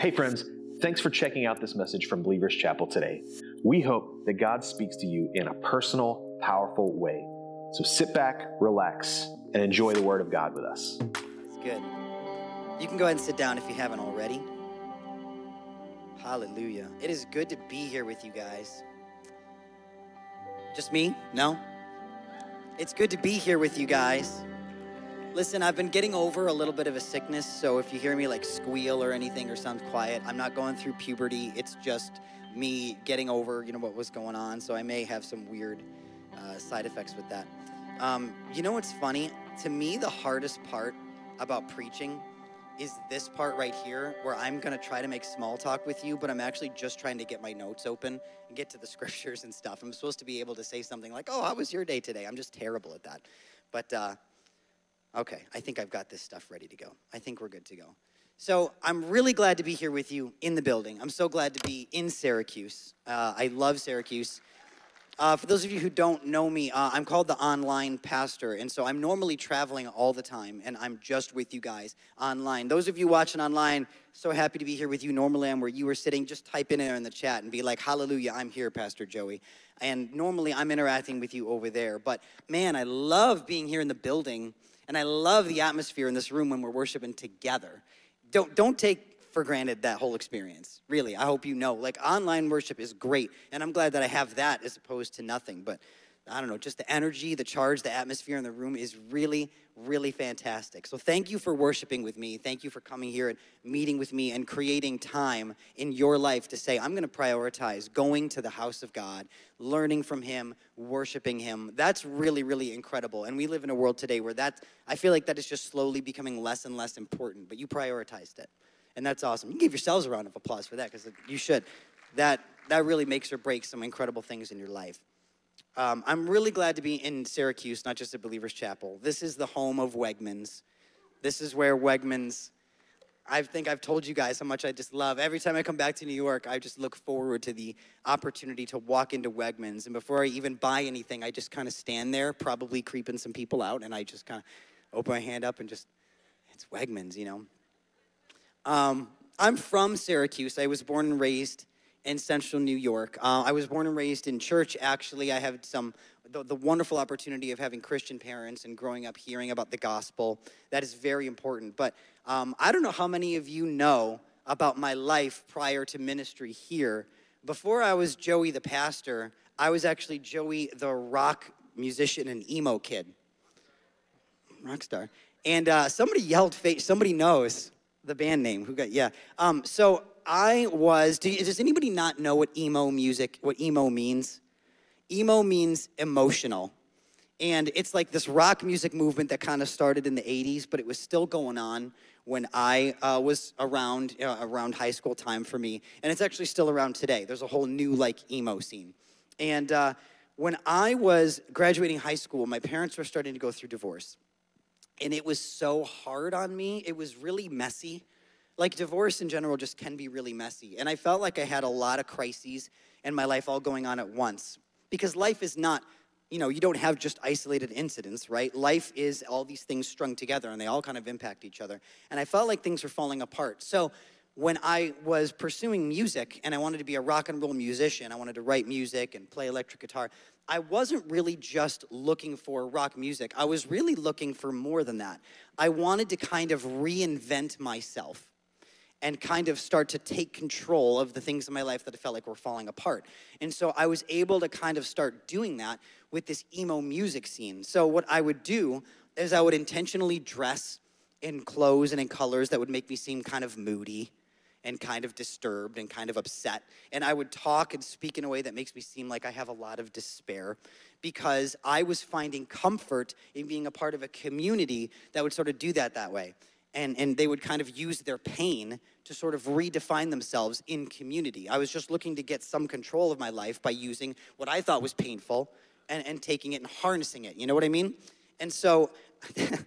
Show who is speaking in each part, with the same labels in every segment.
Speaker 1: Hey, friends, thanks for checking out this message from Believers Chapel today. We hope that God speaks to you in a personal, powerful way. So sit back, relax, and enjoy the Word of God with us.
Speaker 2: Good. You can go ahead and sit down if you haven't already. Hallelujah. It is good to be here with you guys. Just me? No? It's good to be here with you guys. Listen, I've been getting over a little bit of a sickness, so if you hear me like squeal or anything or sound quiet, I'm not going through puberty. It's just me getting over, you know, what was going on. So I may have some weird uh, side effects with that. Um, you know what's funny? To me, the hardest part about preaching is this part right here where I'm going to try to make small talk with you, but I'm actually just trying to get my notes open and get to the scriptures and stuff. I'm supposed to be able to say something like, Oh, how was your day today? I'm just terrible at that. But uh, okay, I think I've got this stuff ready to go. I think we're good to go. So I'm really glad to be here with you in the building. I'm so glad to be in Syracuse. Uh, I love Syracuse. Uh, for those of you who don't know me, uh, I'm called the online pastor, and so I'm normally traveling all the time, and I'm just with you guys online. Those of you watching online, so happy to be here with you. Normally, I'm where you were sitting. Just type in there in the chat and be like, "Hallelujah, I'm here, Pastor Joey." And normally, I'm interacting with you over there. But man, I love being here in the building, and I love the atmosphere in this room when we're worshiping together. Don't don't take for granted that whole experience. Really, I hope you know. Like online worship is great, and I'm glad that I have that as opposed to nothing. But I don't know, just the energy, the charge, the atmosphere in the room is really, really fantastic. So thank you for worshiping with me. Thank you for coming here and meeting with me and creating time in your life to say, I'm going to prioritize going to the house of God, learning from Him, worshiping Him. That's really, really incredible. And we live in a world today where that, I feel like that is just slowly becoming less and less important, but you prioritized it. And that's awesome. You give yourselves a round of applause for that because you should. That, that really makes or breaks some incredible things in your life. Um, I'm really glad to be in Syracuse, not just at Believers Chapel. This is the home of Wegmans. This is where Wegmans, I think I've told you guys how much I just love. Every time I come back to New York, I just look forward to the opportunity to walk into Wegmans. And before I even buy anything, I just kind of stand there, probably creeping some people out, and I just kind of open my hand up and just, it's Wegmans, you know. Um, I'm from Syracuse. I was born and raised in central New York. Uh, I was born and raised in church, actually. I had some the, the, wonderful opportunity of having Christian parents and growing up hearing about the gospel. That is very important. But um, I don't know how many of you know about my life prior to ministry here. Before I was Joey the pastor, I was actually Joey the rock musician and emo kid. Rock star. And uh, somebody yelled, somebody knows the band name. Who got, yeah. Um, so I was, do, does anybody not know what emo music, what emo means? Emo means emotional. And it's like this rock music movement that kind of started in the 80s, but it was still going on when I uh, was around, uh, around high school time for me. And it's actually still around today. There's a whole new like emo scene. And uh, when I was graduating high school, my parents were starting to go through divorce and it was so hard on me. It was really messy. Like divorce in general just can be really messy. And I felt like I had a lot of crises in my life all going on at once. Because life is not, you know, you don't have just isolated incidents, right? Life is all these things strung together and they all kind of impact each other. And I felt like things were falling apart. So when I was pursuing music and I wanted to be a rock and roll musician, I wanted to write music and play electric guitar, I wasn't really just looking for rock music. I was really looking for more than that. I wanted to kind of reinvent myself and kind of start to take control of the things in my life that I felt like were falling apart. And so I was able to kind of start doing that with this emo music scene. So what I would do is I would intentionally dress in clothes and in colors that would make me seem kind of moody and kind of disturbed and kind of upset. And I would talk and speak in a way that makes me seem like I have a lot of despair because I was finding comfort in being a part of a community that would sort of do that that way. And, and they would kind of use their pain to sort of redefine themselves in community. I was just looking to get some control of my life by using what I thought was painful and, and taking it and harnessing it. You know what I mean? And so, this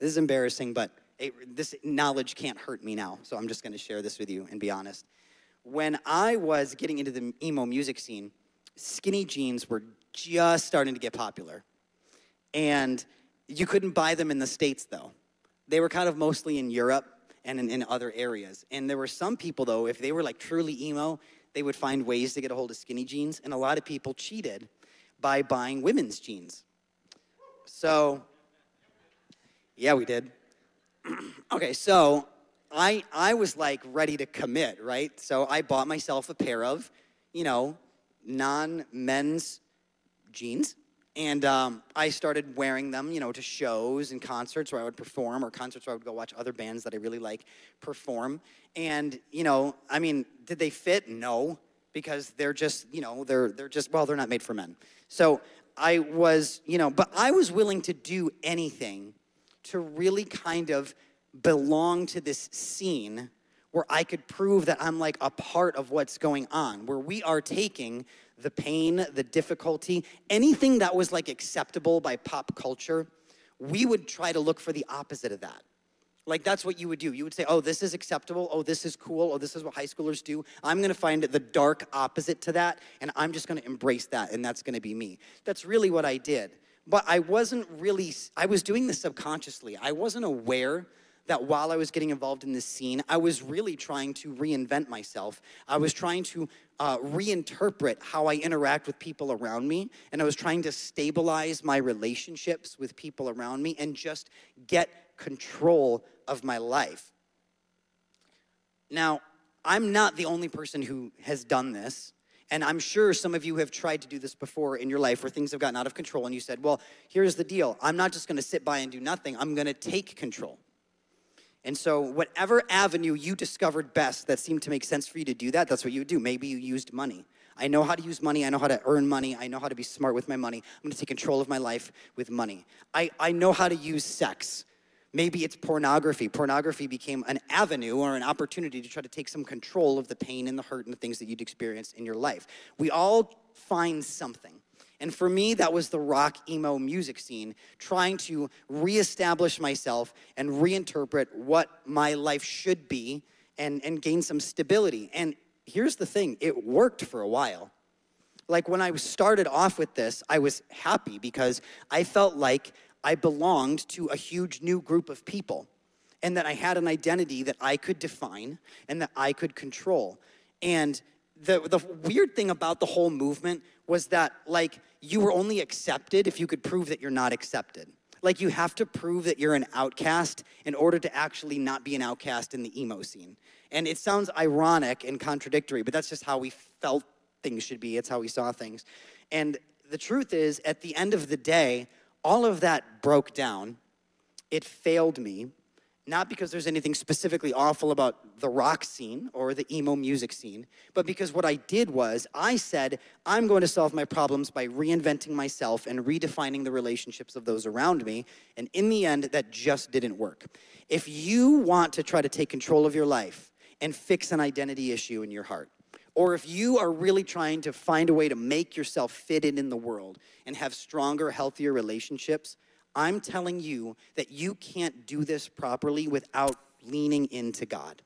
Speaker 2: is embarrassing, but it, this knowledge can't hurt me now, so I'm just going to share this with you and be honest. When I was getting into the emo music scene, skinny jeans were just starting to get popular. And you couldn't buy them in the States, though. They were kind of mostly in Europe, and in, in other areas. And there were some people, though, if they were like truly emo, they would find ways to get a hold of skinny jeans. And a lot of people cheated by buying women's jeans. So, yeah, we did. okay, so I, I was like ready to commit, right? So I bought myself a pair of, you know, non men's jeans. And um, I started wearing them, you know, to shows and concerts where I would perform, or concerts where I would go watch other bands that I really like perform. And you know, I mean, did they fit? No, because they're just, you know, they're they're just well, they're not made for men. So I was, you know, but I was willing to do anything to really kind of belong to this scene where I could prove that I'm like a part of what's going on, where we are taking the pain, the difficulty, anything that was like acceptable by pop culture, we would try to look for the opposite of that. Like that's what you would do. You would say, "Oh, this is acceptable. Oh, this is cool. Oh, this is what high schoolers do." I'm going to find the dark opposite to that and I'm just going to embrace that and that's going to be me. That's really what I did. But I wasn't really I was doing this subconsciously. I wasn't aware that while I was getting involved in this scene, I was really trying to reinvent myself. I was trying to uh, reinterpret how I interact with people around me, and I was trying to stabilize my relationships with people around me and just get control of my life. Now, I'm not the only person who has done this. And I'm sure some of you have tried to do this before in your life where things have gotten out of control and you said, Well, here's the deal. I'm not just gonna sit by and do nothing, I'm gonna take control. And so, whatever avenue you discovered best that seemed to make sense for you to do that, that's what you would do. Maybe you used money. I know how to use money. I know how to earn money. I know how to be smart with my money. I'm gonna take control of my life with money. I, I know how to use sex. Maybe it's pornography. Pornography became an avenue or an opportunity to try to take some control of the pain and the hurt and the things that you'd experienced in your life. We all find something. And for me, that was the rock emo music scene, trying to reestablish myself and reinterpret what my life should be and, and gain some stability. And here's the thing it worked for a while. Like when I started off with this, I was happy because I felt like I belonged to a huge new group of people and that I had an identity that I could define and that I could control. And the, the weird thing about the whole movement was that, like, you were only accepted if you could prove that you're not accepted. Like, you have to prove that you're an outcast in order to actually not be an outcast in the emo scene. And it sounds ironic and contradictory, but that's just how we felt things should be. It's how we saw things. And the truth is, at the end of the day, all of that broke down. It failed me not because there's anything specifically awful about the rock scene or the emo music scene, but because what I did was I said, I'm going to solve my problems by reinventing myself and redefining the relationships of those around me. And in the end, that just didn't work. If you want to try to take control of your life and fix an identity issue in your heart, or if you are really trying to find a way to make yourself fit in in the world and have stronger, healthier relationships, I'm telling you that you can't do this properly without leaning into God.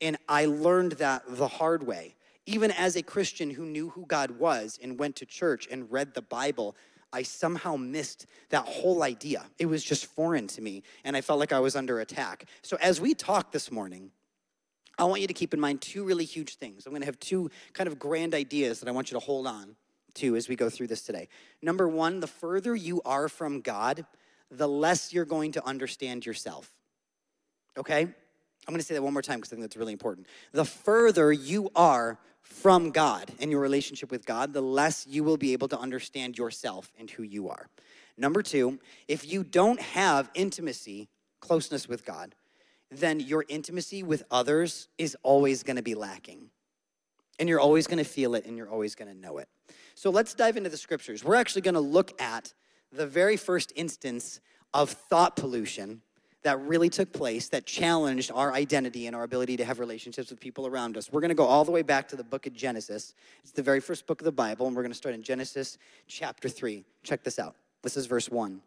Speaker 2: And I learned that the hard way. Even as a Christian who knew who God was and went to church and read the Bible, I somehow missed that whole idea. It was just foreign to me, and I felt like I was under attack. So, as we talk this morning, I want you to keep in mind two really huge things. I'm gonna have two kind of grand ideas that I want you to hold on to as we go through this today. Number one, the further you are from God, the less you're going to understand yourself. Okay? I'm gonna say that one more time because I think that's really important. The further you are from God and your relationship with God, the less you will be able to understand yourself and who you are. Number two, if you don't have intimacy, closeness with God, then your intimacy with others is always gonna be lacking. And you're always gonna feel it and you're always gonna know it. So let's dive into the scriptures. We're actually going to look at the very first instance of thought pollution that really took place that challenged our identity and our ability to have relationships with people around us. We're going to go all the way back to the book of Genesis. It's the very first book of the Bible, and we're going to start in Genesis chapter 3. Check this out. This is verse 1.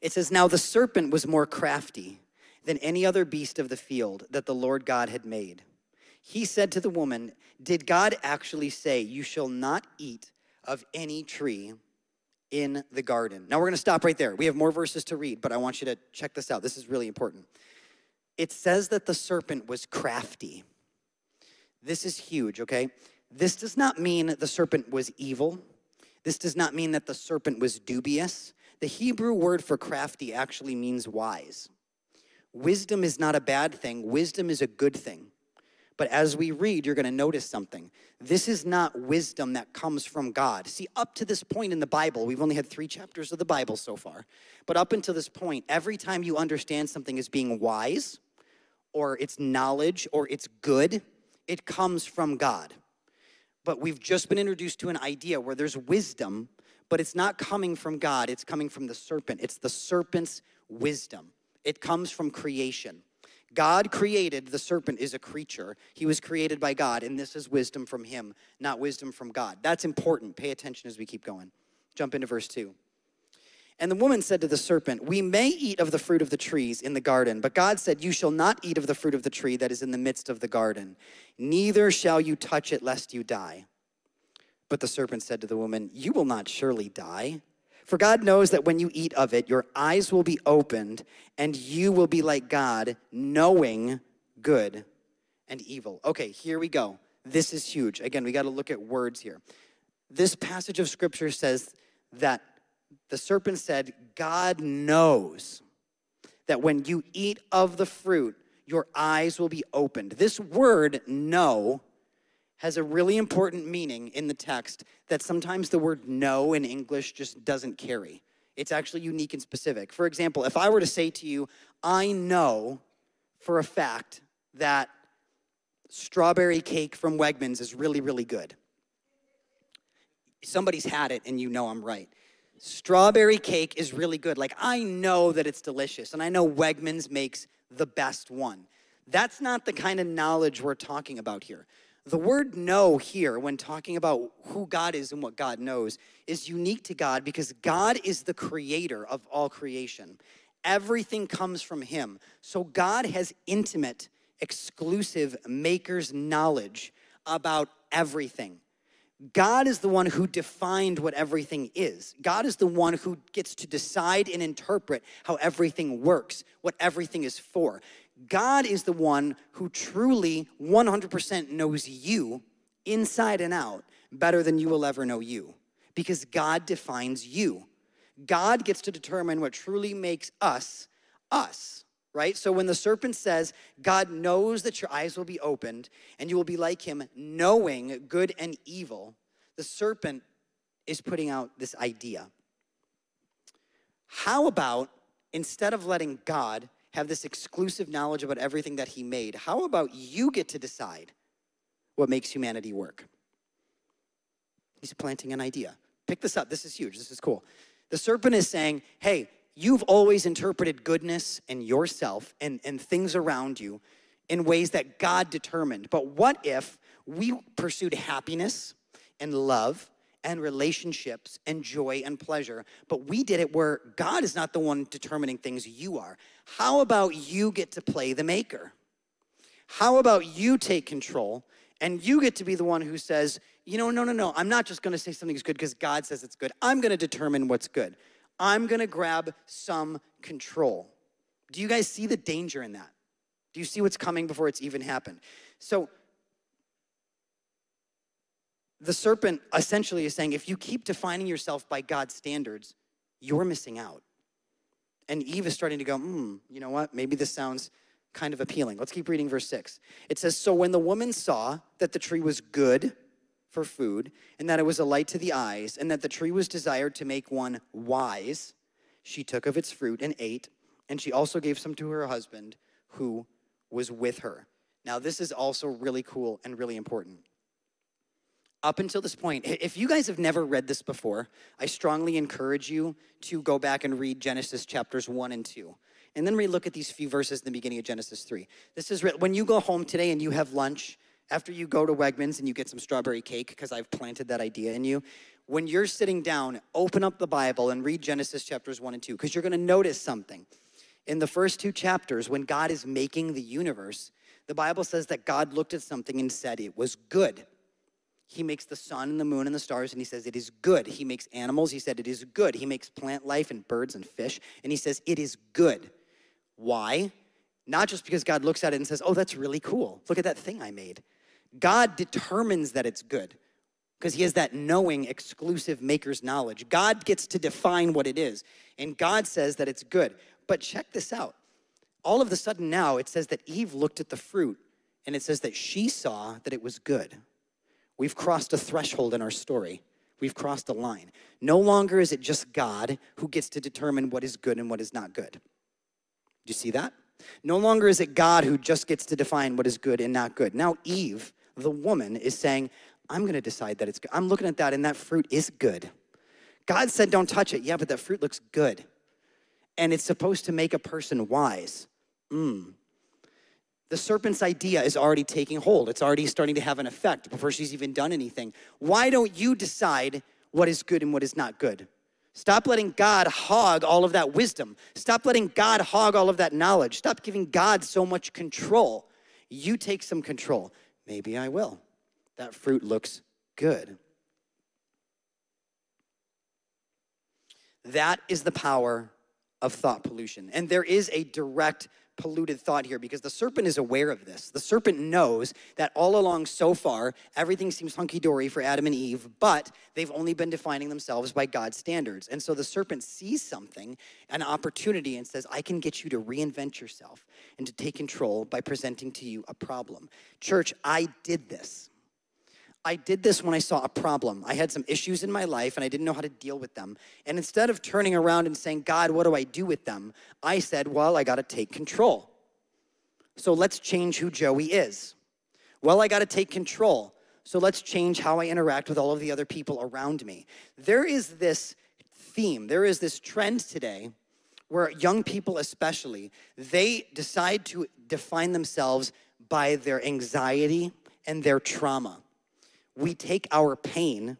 Speaker 2: It says, Now the serpent was more crafty than any other beast of the field that the Lord God had made he said to the woman, Did God actually say, You shall not eat of any tree in the garden? Now we're going to stop right there. We have more verses to read, but I want you to check this out. This is really important. it says that the serpent was crafty. This is huge, okay? This does not mean the serpent was evil. This does not mean that the serpent was dubious. The Hebrew word for crafty actually means wise. Wisdom is not a bad thing, wisdom is a good thing. But as we read, you're going to notice something. This is not wisdom that comes from God. See, up to this point in the Bible, we've only had three chapters of the Bible so far. But up until this point, every time you understand something as being wise, or it's knowledge, or it's good, it comes from God. But we've just been introduced to an idea where there's wisdom, but it's not coming from God, it's coming from the serpent. It's the serpent's wisdom, it comes from creation. God created the serpent is a creature. He was created by God, and this is wisdom from him, not wisdom from God. That's important. Pay attention as we keep going. Jump into verse 2. And the woman said to the serpent, We may eat of the fruit of the trees in the garden, but God said, You shall not eat of the fruit of the tree that is in the midst of the garden, neither shall you touch it, lest you die. But the serpent said to the woman, You will not surely die. For God knows that when you eat of it, your eyes will be opened, and you will be like God, knowing good and evil. Okay, here we go. This is huge. Again, we got to look at words here. This passage of scripture says that the serpent said, God knows that when you eat of the fruit, your eyes will be opened. This word, know, has a really important meaning in the text that sometimes the word know in English just doesn't carry. It's actually unique and specific. For example, if I were to say to you, I know for a fact that strawberry cake from Wegmans is really, really good. Somebody's had it and you know I'm right. Strawberry cake is really good. Like, I know that it's delicious, and I know Wegmans makes the best one. That's not the kind of knowledge we're talking about here. The word know here, when talking about who God is and what God knows, is unique to God because God is the creator of all creation. Everything comes from Him. So God has intimate, exclusive maker's knowledge about everything. God is the one who defined what everything is. God is the one who gets to decide and interpret how everything works, what everything is for. God is the one who truly 100% knows you inside and out better than you will ever know you because God defines you. God gets to determine what truly makes us us right? So when the serpent says, God knows that your eyes will be opened and you will be like him, knowing good and evil, the serpent is putting out this idea. How about instead of letting God have this exclusive knowledge about everything that he made, how about you get to decide what makes humanity work? He's planting an idea. Pick this up. This is huge. This is cool. The serpent is saying, hey, you've always interpreted goodness and yourself and, and things around you in ways that God determined. But what if we pursued happiness and love and relationships and joy and pleasure, but we did it where God is not the one determining things, you are. How about you get to play the maker? How about you take control and you get to be the one who says, you know, no, no, no, I'm not just gonna say something's good because God says it's good. I'm gonna determine what's good. I'm gonna grab some control. Do you guys see the danger in that? Do you see what's coming before it's even happened? So, the serpent essentially is saying if you keep defining yourself by God's standards, you're missing out. And Eve is starting to go, hmm, you know what? Maybe this sounds kind of appealing. Let's keep reading verse six. It says, So when the woman saw that the tree was good for food, and that it was a light to the eyes, and that the tree was desired to make one wise, she took of its fruit and ate, and she also gave some to her husband who was with her. Now, this is also really cool and really important. Up until this point, if you guys have never read this before, I strongly encourage you to go back and read Genesis chapters 1 and 2. And then relook at these few verses in the beginning of Genesis 3. This is when you go home today and you have lunch, after you go to Wegmans and you get some strawberry cake, because I've planted that idea in you, when you're sitting down, open up the Bible and read Genesis chapters 1 and 2, because you're going to notice something. In the first two chapters, when God is making the universe, the Bible says that God looked at something and said it was good. He makes the sun and the moon and the stars, and he says it is good. He makes animals, he said it is good. He makes plant life and birds and fish, and he says it is good. Why? Not just because God looks at it and says, oh, that's really cool. Look at that thing I made. God determines that it's good because he has that knowing, exclusive maker's knowledge. God gets to define what it is, and God says that it's good. But check this out. All of a sudden now, it says that Eve looked at the fruit, and it says that she saw that it was good. We've crossed a threshold in our story. We've crossed a line. No longer is it just God who gets to determine what is good and what is not good. Do you see that? No longer is it God who just gets to define what is good and not good. Now, Eve, the woman, is saying, I'm going to decide that it's good. I'm looking at that, and that fruit is good. God said, Don't touch it. Yeah, but that fruit looks good. And it's supposed to make a person wise. Mm. The serpent's idea is already taking hold. It's already starting to have an effect before she's even done anything. Why don't you decide what is good and what is not good? Stop letting God hog all of that wisdom. Stop letting God hog all of that knowledge. Stop giving God so much control. You take some control. Maybe I will. That fruit looks good. That is the power of thought pollution. And there is a direct polluted thought here because the serpent is aware of this. The serpent knows that all along so far, everything seems hunky dory for Adam and Eve, but they've only been defining themselves by God's standards. And so the serpent sees something, an opportunity, and says, I can get you to reinvent yourself and to take control by presenting to you a problem. Church, I did this. I did this when I saw a problem. I had some issues in my life and I didn't know how to deal with them. And instead of turning around and saying, God, what do I do with them? I said, well, I got to take control. So let's change who Joey is. Well, I got to take control. So let's change how I interact with all of the other people around me. There is this theme, there is this trend today where young people, especially, they decide to define themselves by their anxiety and their trauma we take our pain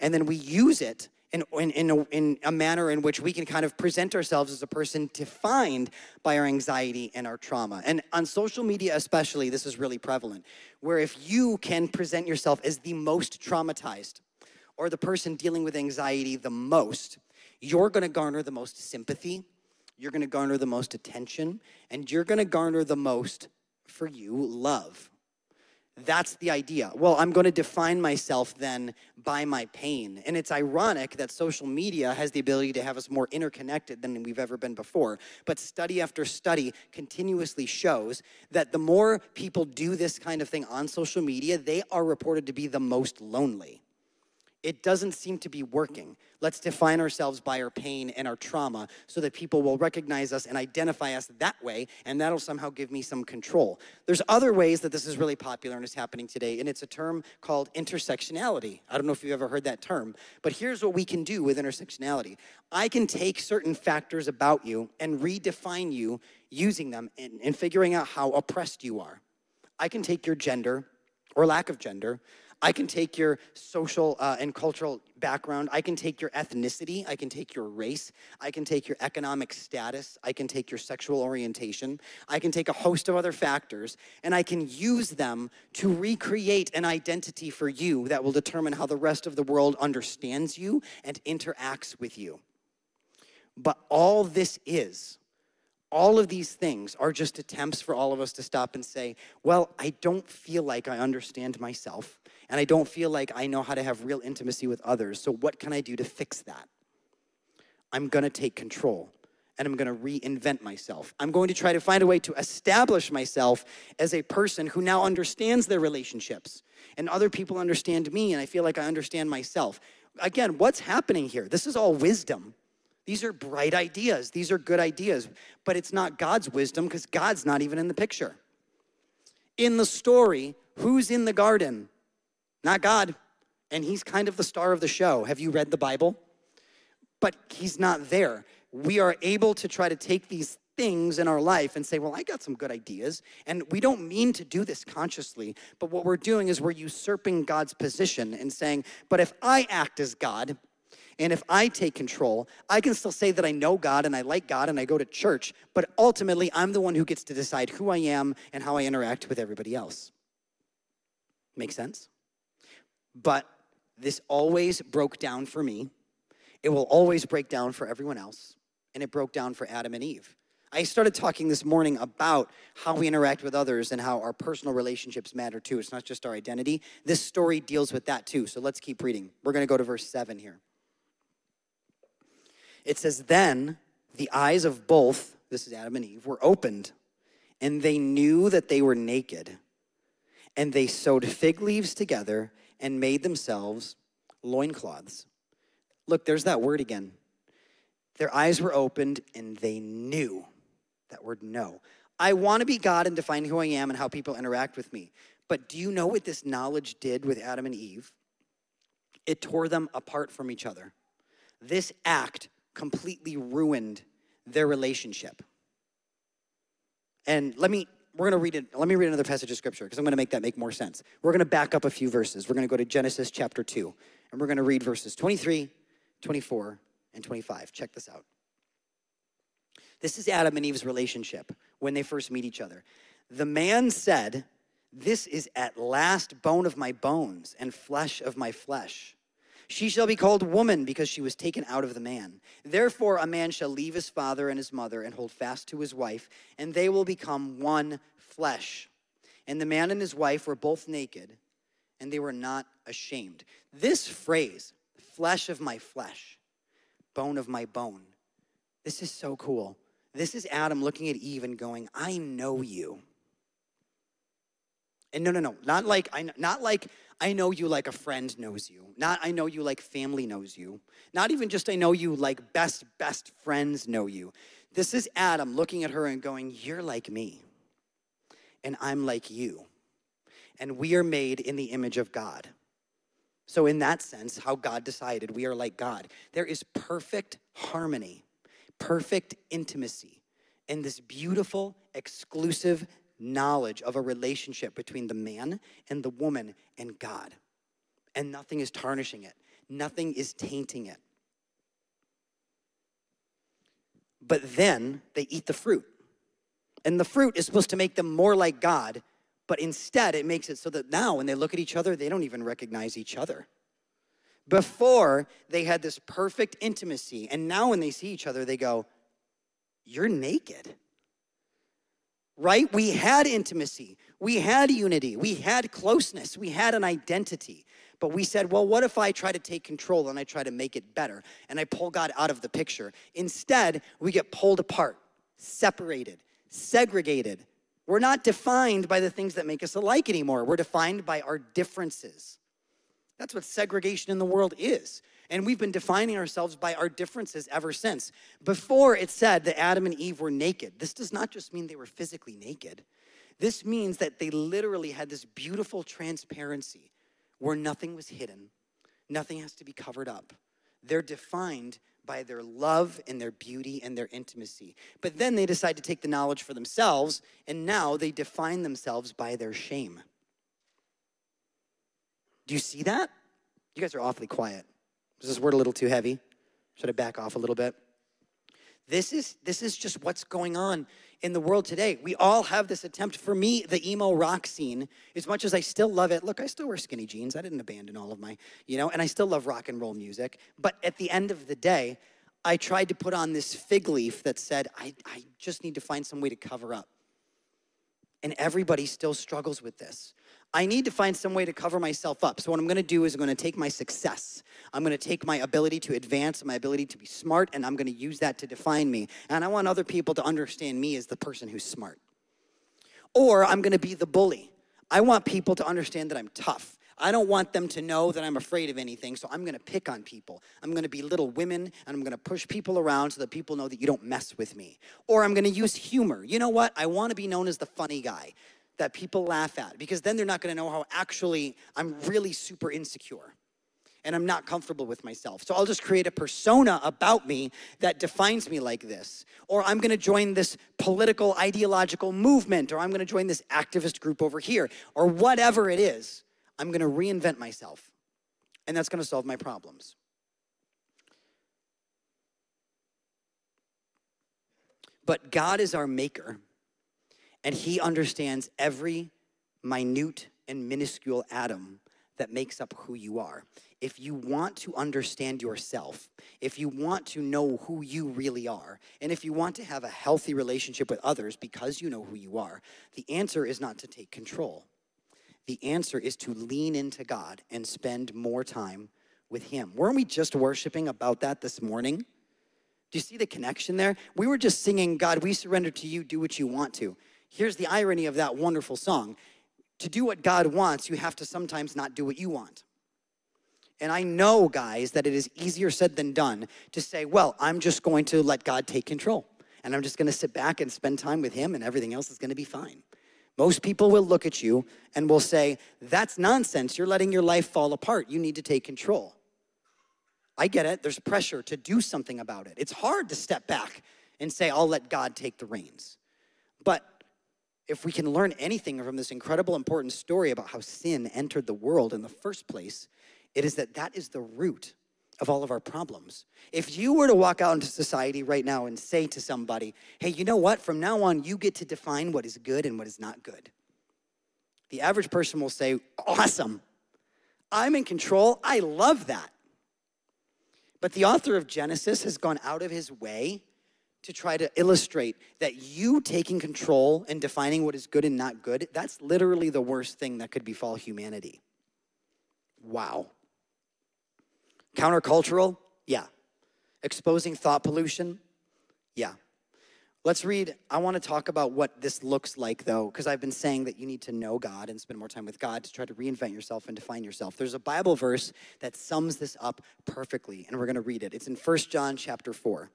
Speaker 2: and then we use it in, in, in, a, in a manner in which we can kind of present ourselves as a person defined by our anxiety and our trauma. And on social media, especially, this is really prevalent, where if you can present yourself as the most traumatized or the person dealing with anxiety the most, you're gonna garner the most sympathy, you're gonna garner the most attention, and you're gonna garner the most, for you, love. That's the idea. Well, I'm going to define myself then by my pain. And it's ironic that social media has the ability to have us more interconnected than we've ever been before. But study after study continuously shows that the more people do this kind of thing on social media, they are reported to be the most lonely it doesn't seem to be working. Let's define ourselves by our pain and our trauma so that people will recognize us and identify us that way, and that'll somehow give me some control. There's other ways that this is really popular and is happening today, and it's a term called intersectionality. I don't know if you've ever heard that term, but here's what we can do with intersectionality I can take certain factors about you and redefine you using them and, figuring out how oppressed you are. I can take your gender or lack of gender. I can take your social uh, and cultural background. I can take your ethnicity. I can take your race. I can take your economic status. I can take your sexual orientation. I can take a host of other factors, and I can use them to recreate an identity for you that will determine how the rest of the world understands you and interacts with you. But all this is, all of these things are just attempts for all of us to stop and say, well, I don't feel like I understand myself and I don't feel like I know how to have real intimacy with others. So, what can I do to fix that? I'm gonna take control and I'm gonna reinvent myself. I'm going to try to find a way to establish myself as a person who now understands their relationships and other people understand me and I feel like I understand myself. Again, what's happening here? This is all wisdom. These are bright ideas, these are good ideas, but it's not God's wisdom because God's not even in the picture. In the story, who's in the garden? not God. And he's kind of the star of the show. Have you read the Bible? But he's not there. We are able to try to take these things in our life and say, Well, I got some good ideas. And we don't mean to do this consciously, but what we're doing is we're usurping God's position and saying, But if I act as God, and if I take control, I can still say that I know God and I like God and I go to church, but ultimately I'm the one who gets to decide who I am and how I interact with everybody else. Make sense? But this always broke down for me. It will always break down for everyone else. And it broke down for Adam and Eve. I started talking this morning about how we interact with others and how our personal relationships matter too. It's not just our identity. This story deals with that too. So let's keep reading. We're going to go to verse 7 here. It says, Then the eyes of both, this is Adam and Eve, were opened, and they knew that they were naked. And they sewed fig leaves together and made themselves loincloths. Look, there's that word again. Their eyes were opened and they knew. That word know. I want to be God and define who I am and how people interact with me. But do you know what this knowledge did with Adam and Eve? It tore them apart from each other. This act completely ruined their relationship. And let me we're going to read it. Let me read another passage of scripture because I'm going to make that make more sense. We're going to back up a few verses. We're going to go to Genesis chapter 2, and we're going to read verses 23, 24, and 25. Check this out. This is Adam and Eve's relationship when they first meet each other. The man said, This is at last bone of my bones and flesh of my flesh. She shall be called woman because she was taken out of the man. Therefore, a man shall leave his father and his mother and hold fast to his wife, and they will become one flesh. And the man and his wife were both naked, and they were not ashamed. This phrase, flesh of my flesh, bone of my bone, this is so cool. This is Adam looking at Eve and going, I know you. And no, no, no, not like I, not like I know you like a friend knows you. Not I know you like family knows you. Not even just I know you like best, best friends know you. This is Adam looking at her and going, You're like me, and I'm like you. And we are made in the image of God. So, in that sense, how God decided we are like God. There is perfect harmony, perfect intimacy, and this beautiful, exclusive knowledge of a relationship between the man and the woman and God. And nothing is tarnishing it, nothing is tainting it. But then they eat the fruit. And the fruit is supposed to make them more like God, but instead it makes it so that now when they look at each other, they don't even recognize each other. Before, they had this perfect intimacy, and now when they see each other, they go, You're naked right? We had intimacy, we had unity, we had closeness, we had an identity. But we said, well, what if I try to take control and I try to make it better and I pull God out of the picture? Instead, we get pulled apart, separated, segregated. We're not defined by the things that make us alike anymore. We're defined by our differences. That's what segregation in the world is. And we've been defining ourselves by our differences ever since. Before it said that Adam and Eve were naked, this does not just mean they were physically naked. This means that they literally had this beautiful transparency where nothing was hidden, nothing has to be covered up. They're defined by their love and their beauty and their intimacy. But then they decide to take the knowledge for themselves, and now they define themselves by their shame. Do you see that? You guys are awfully quiet. Is this word a little too heavy? Should I back off a little bit? This is this is just what's going on in the world today. We all have this attempt. For me, the emo rock scene, as much as I still love it, look, I still wear skinny jeans. I didn't abandon all of my, you know, and I still love rock and roll music. But at the end of the day, I tried to put on this fig leaf that said, I, I just need to find some way to cover up. And everybody still struggles with this. I need to find some way to cover myself up. So, what I'm gonna do is I'm gonna take my success, I'm gonna take my ability to advance, my ability to be smart, and I'm gonna use that to define me. And I want other people to understand me as the person who's smart. Or I'm gonna be the bully. I want people to understand that I'm tough. I don't want them to know that I'm afraid of anything, so I'm gonna pick on people. I'm gonna be little women and I'm gonna push people around so that people know that you don't mess with me. Or I'm gonna use humor. You know what? I wanna be known as the funny guy that people laugh at because then they're not going to know how actually I'm really super insecure and I'm not comfortable with myself. So I'll just create a persona about me that defines me like this. Or I'm gonna join this political ideological movement, or I'm gonna join this activist group over here, or whatever it is. I'm gonna reinvent myself, and that's gonna solve my problems. But God is our maker and he understands every minute and minuscule atom that makes up who you are. If you want to understand yourself, if you want to know who you really are, and if you want to have a healthy relationship with others because you know who you are, the answer is not to take control. The answer is to lean into God and spend more time with Him. Weren't we just worshiping about that this morning? Do you see the connection there? We were just singing, God, we surrender to you, do what you want to. Here's the irony of that wonderful song to do what God wants, you have to sometimes not do what you want. And I know, guys, that it is easier said than done to say, well, I'm just going to let God take control. And I'm just going to sit back and spend time with Him, and everything else is going to be fine. Most people will look at you and will say, That's nonsense. You're letting your life fall apart. You need to take control. I get it. There's pressure to do something about it. It's hard to step back and say, I'll let God take the reins. But if we can learn anything from this incredible, important story about how sin entered the world in the first place, it is that that is the root of all of our problems. If you were to walk out into society right now and say to somebody, hey, you know what? From now on, you get to define what is good and what is not good. The average person will say, awesome. I'm in control. I love that. But the author of Genesis has gone out of his way to try to illustrate that you taking control and defining what is good and not good, that's literally the worst thing that could befall humanity. Wow. Countercultural? Yeah. Exposing thought pollution? Yeah. Let's read. I want to talk about what this looks like, though, because I've been saying that you need to know God and spend more time with God to try to reinvent yourself and define yourself. There's a Bible verse that sums this up perfectly, and we're going to read it. It's in 1 John chapter 4.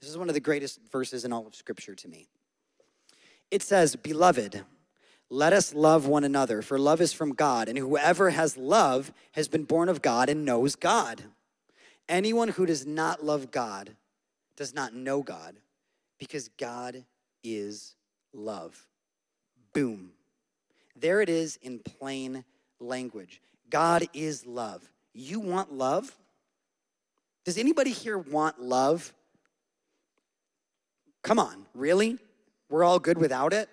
Speaker 2: This is one of the greatest verses in all of Scripture to me. It says, Beloved, let us love one another, for love is from God, and whoever has love has been born of God and knows God. Anyone who does not love God does not know God, because God is love. Boom. There it is in plain language. God is love. You want love? Does anybody here want love? Come on, really? We're all good without it?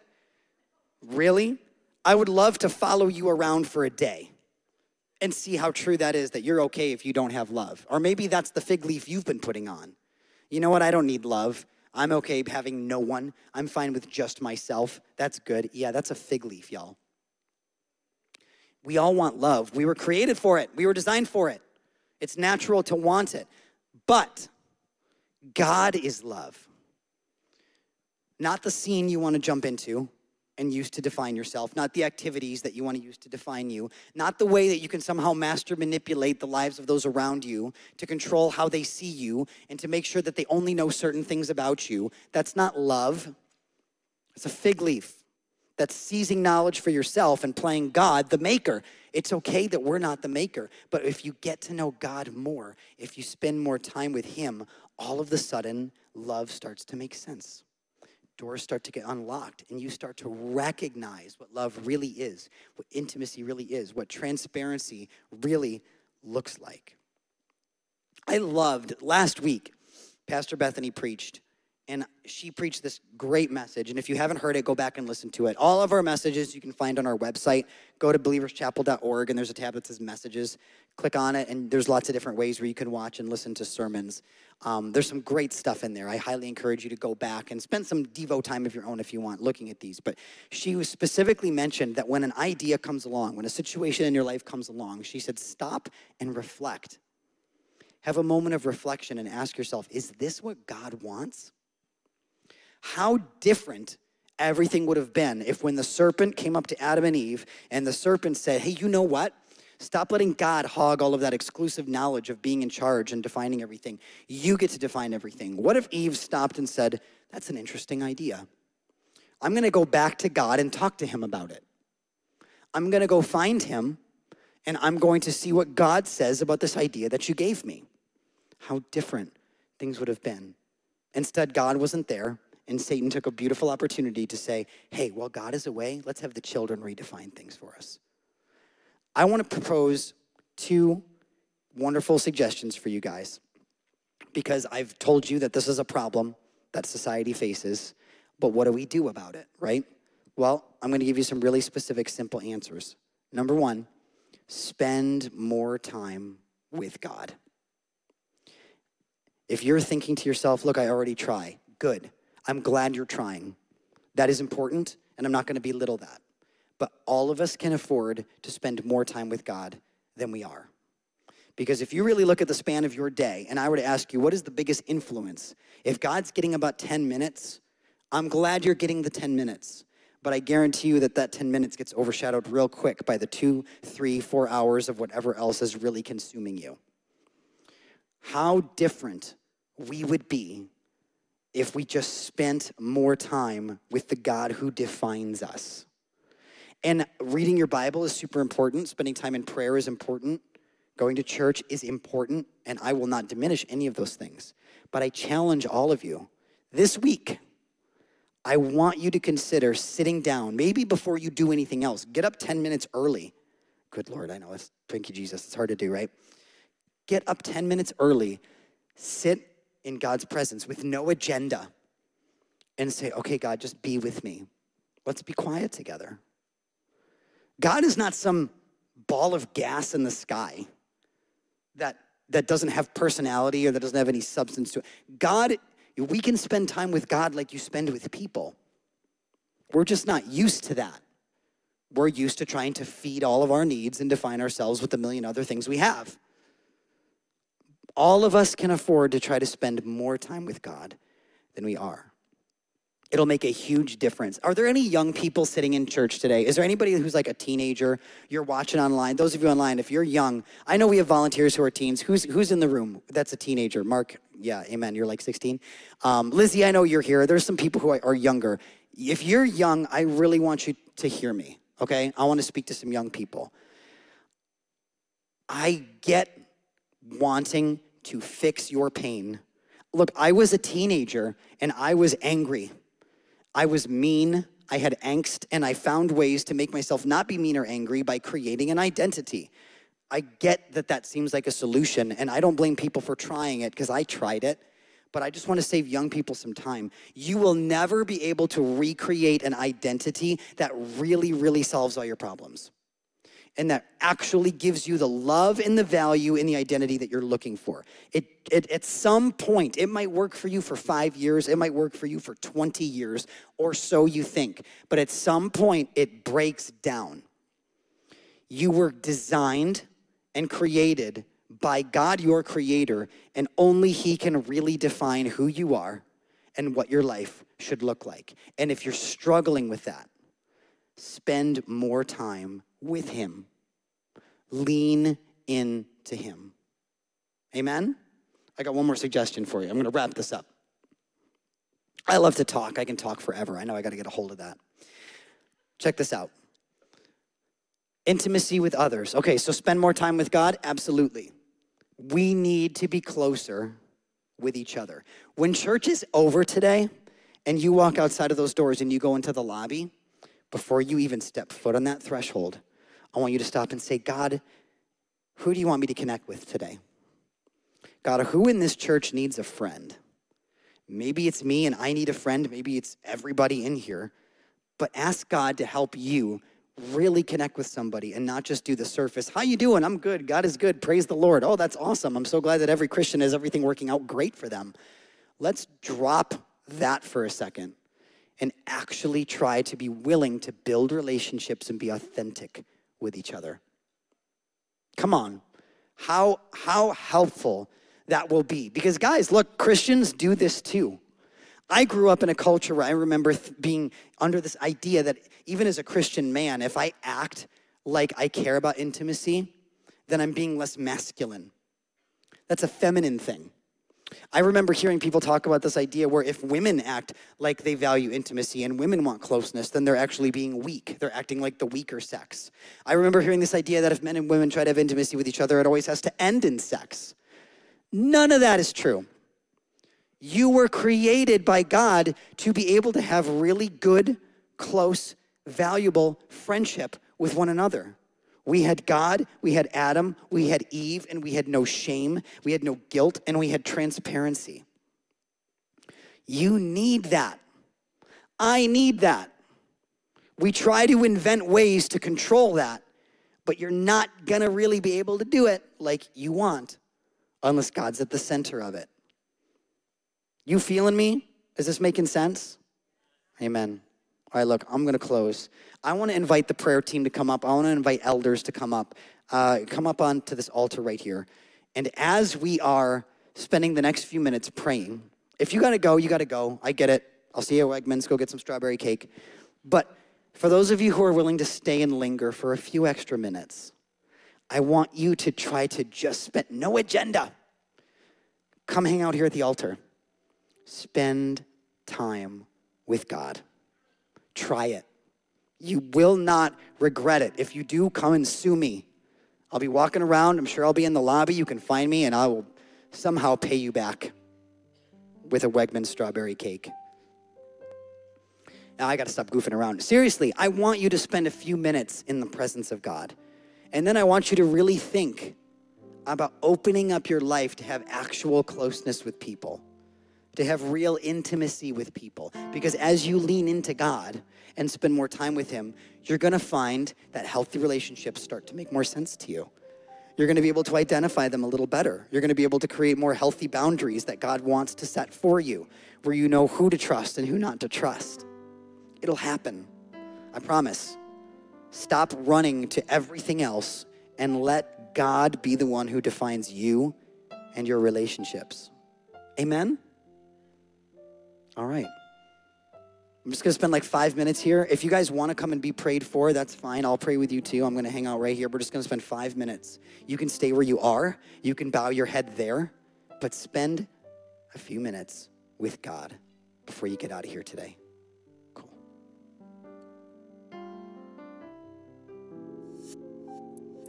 Speaker 2: Really? I would love to follow you around for a day and see how true that is that you're okay if you don't have love. Or maybe that's the fig leaf you've been putting on. You know what? I don't need love. I'm okay having no one. I'm fine with just myself. That's good. Yeah, that's a fig leaf, y'all. We all want love. We were created for it, we were designed for it. It's natural to want it. But God is love. Not the scene you want to jump into and use to define yourself, not the activities that you want to use to define you, not the way that you can somehow master manipulate the lives of those around you to control how they see you and to make sure that they only know certain things about you. That's not love. It's a fig leaf. That's seizing knowledge for yourself and playing God, the maker. It's okay that we're not the maker, but if you get to know God more, if you spend more time with Him, all of a sudden, love starts to make sense doors start to get unlocked and you start to recognize what love really is, what intimacy really is, what transparency really looks like. I loved last week, Pastor Bethany preached, and she preached this great message. And if you haven't heard it, go back and listen to it. All of our messages you can find on our website. Go to believerschapel.org, and there's a tab that says messages. Click on it, and there's lots of different ways where you can watch and listen to sermons. Um, there's some great stuff in there. I highly encourage you to go back and spend some Devo time of your own if you want looking at these. But she specifically mentioned that when an idea comes along, when a situation in your life comes along, she said, stop and reflect. Have a moment of reflection and ask yourself, is this what God wants? How different everything would have been if when the serpent came up to Adam and Eve and the serpent said, hey, you know what? Stop letting God hog all of that exclusive knowledge of being in charge and defining everything. You get to define everything. What if Eve stopped and said, That's an interesting idea? I'm gonna go back to God and talk to him about it. I'm gonna go find him and I'm going to see what God says about this idea that you gave me. How different things would have been. Instead, God wasn't there, and Satan took a beautiful opportunity to say, Hey, while God is away, let's have the children redefine things for us. I want to propose two wonderful suggestions for you guys because I've told you that this is a problem that society faces, but what do we do about it, right? Well, I'm going to give you some really specific, simple answers. Number one, spend more time with God. If you're thinking to yourself, look, I already try, good. I'm glad you're trying. That is important, and I'm not going to belittle that. But all of us can afford to spend more time with God than we are. Because if you really look at the span of your day, and I were to ask you, what is the biggest influence? If God's getting about 10 minutes, I'm glad you're getting the 10 minutes. But I guarantee you that that 10 minutes gets overshadowed real quick by the two, three, four hours of whatever else is really consuming you. How different we would be if we just spent more time with the God who defines us. And reading your Bible is super important, spending time in prayer is important, going to church is important, and I will not diminish any of those things. But I challenge all of you this week. I want you to consider sitting down, maybe before you do anything else. Get up 10 minutes early. Good Lord, I know it's thank you, Jesus. It's hard to do, right? Get up 10 minutes early, sit in God's presence with no agenda and say, okay, God, just be with me. Let's be quiet together. God is not some ball of gas in the sky that, that doesn't have personality or that doesn't have any substance to it. God, we can spend time with God like you spend with people. We're just not used to that. We're used to trying to feed all of our needs and define ourselves with a million other things we have all of us can afford to try to spend more time with God than we are. It'll make a huge difference. Are there any young people sitting in church today? Is there anybody who's like a teenager? You're watching online. Those of you online, if you're young, I know we have volunteers who are teens. Who's who's in the room? That's a teenager. Mark, yeah, amen. You're like 16. Um, Lizzie, I know you're here. There's some people who are younger. If you're young, I really want you to hear me. Okay, I want to speak to some young people. I get wanting to fix your pain. Look, I was a teenager and I was angry. I was mean. I had angst and I found ways to make myself not be mean or angry by creating an identity. I get that that seems like a solution and I don't blame people for trying it because I tried it. But I just want to save young people some time. You will never be able to recreate an identity that really, really solves all your problems and that actually gives you the love and the value and the identity that you're looking for. It, it, at some point, it might work for you for five years, it might work for you for 20 years, or so you think. But at some point, it breaks down. You were designed and created by God, your creator, and only He can really define who you are and what your life should look like. And if you're struggling with that, spend more time with Him. Lean into Him. Amen? I got one more suggestion for you. I'm going to wrap this up. I love to talk. I can talk forever. I know I got to get a hold of that. Check this out intimacy with others. Okay, so spend more time with God? Absolutely. We need to be closer with each other. When church is over today and you walk outside of those doors and you go into the lobby, before you even step foot on that threshold, I want you to stop and say, God, who do you want me to connect with today? God, who in this church needs a friend? Maybe it's me and I need a friend. Maybe it's everybody in here. But ask God to help you really connect with somebody and not just do the surface. How you doing? I'm good. God is good. Praise the Lord. Oh, that's awesome. I'm so glad that every Christian has everything working out great for them. Let's drop that for a second and actually try to be willing to build relationships and be authentic with each other. Come on. How, how helpful that will be. Because, guys, look, Christians do this too. I grew up in a culture where I remember th- being under this idea that even as a Christian man, if I act like I care about intimacy, then I'm being less masculine. That's a feminine thing. I remember hearing people talk about this idea where if women act like they value intimacy and women want closeness, then they're actually being weak. They're acting like the weaker sex. I remember hearing this idea that if men and women try to have intimacy with each other, it always has to end in sex. None of that is true. You were created by God to be able to have really good, close, valuable friendship with one another. We had God, we had Adam, we had Eve, and we had no shame, we had no guilt, and we had transparency. You need that. I need that. We try to invent ways to control that, but you're not gonna really be able to do it like you want unless God's at the center of it. You feeling me? Is this making sense? Amen. All right, look, I'm gonna close. I wanna invite the prayer team to come up. I wanna invite elders to come up. Uh, come up onto this altar right here. And as we are spending the next few minutes praying, if you gotta go, you gotta go. I get it. I'll see you at Wegmans, go get some strawberry cake. But for those of you who are willing to stay and linger for a few extra minutes, I want you to try to just spend no agenda. Come hang out here at the altar. Spend time with God. Try it. You will not regret it. If you do, come and sue me. I'll be walking around. I'm sure I'll be in the lobby. You can find me, and I will somehow pay you back with a Wegman strawberry cake. Now I got to stop goofing around. Seriously, I want you to spend a few minutes in the presence of God. And then I want you to really think about opening up your life to have actual closeness with people, to have real intimacy with people. Because as you lean into God and spend more time with Him, you're gonna find that healthy relationships start to make more sense to you. You're gonna be able to identify them a little better. You're gonna be able to create more healthy boundaries that God wants to set for you, where you know who to trust and who not to trust. It'll happen. I promise. Stop running to everything else and let God be the one who defines you and your relationships. Amen? All right. I'm just gonna spend like five minutes here. If you guys wanna come and be prayed for, that's fine. I'll pray with you too. I'm gonna hang out right here. We're just gonna spend five minutes. You can stay where you are, you can bow your head there, but spend a few minutes with God before you get out of here today. Cool.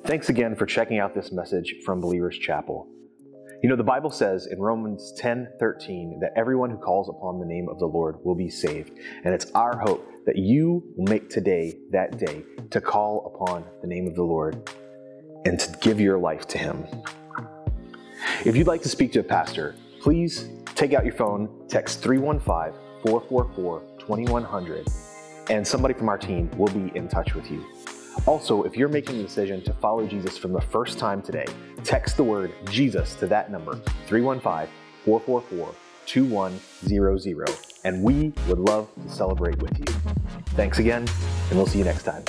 Speaker 1: Thanks again for checking out this message from Believers Chapel. You know, the Bible says in Romans 10 13 that everyone who calls upon the name of the Lord will be saved. And it's our hope that you will make today that day to call upon the name of the Lord and to give your life to Him. If you'd like to speak to a pastor, please take out your phone, text 315 444 2100, and somebody from our team will be in touch with you. Also, if you're making the decision to follow Jesus from the first time today, text the word Jesus to that number, 315 444 2100, and we would love to celebrate with you. Thanks again, and we'll see you next time.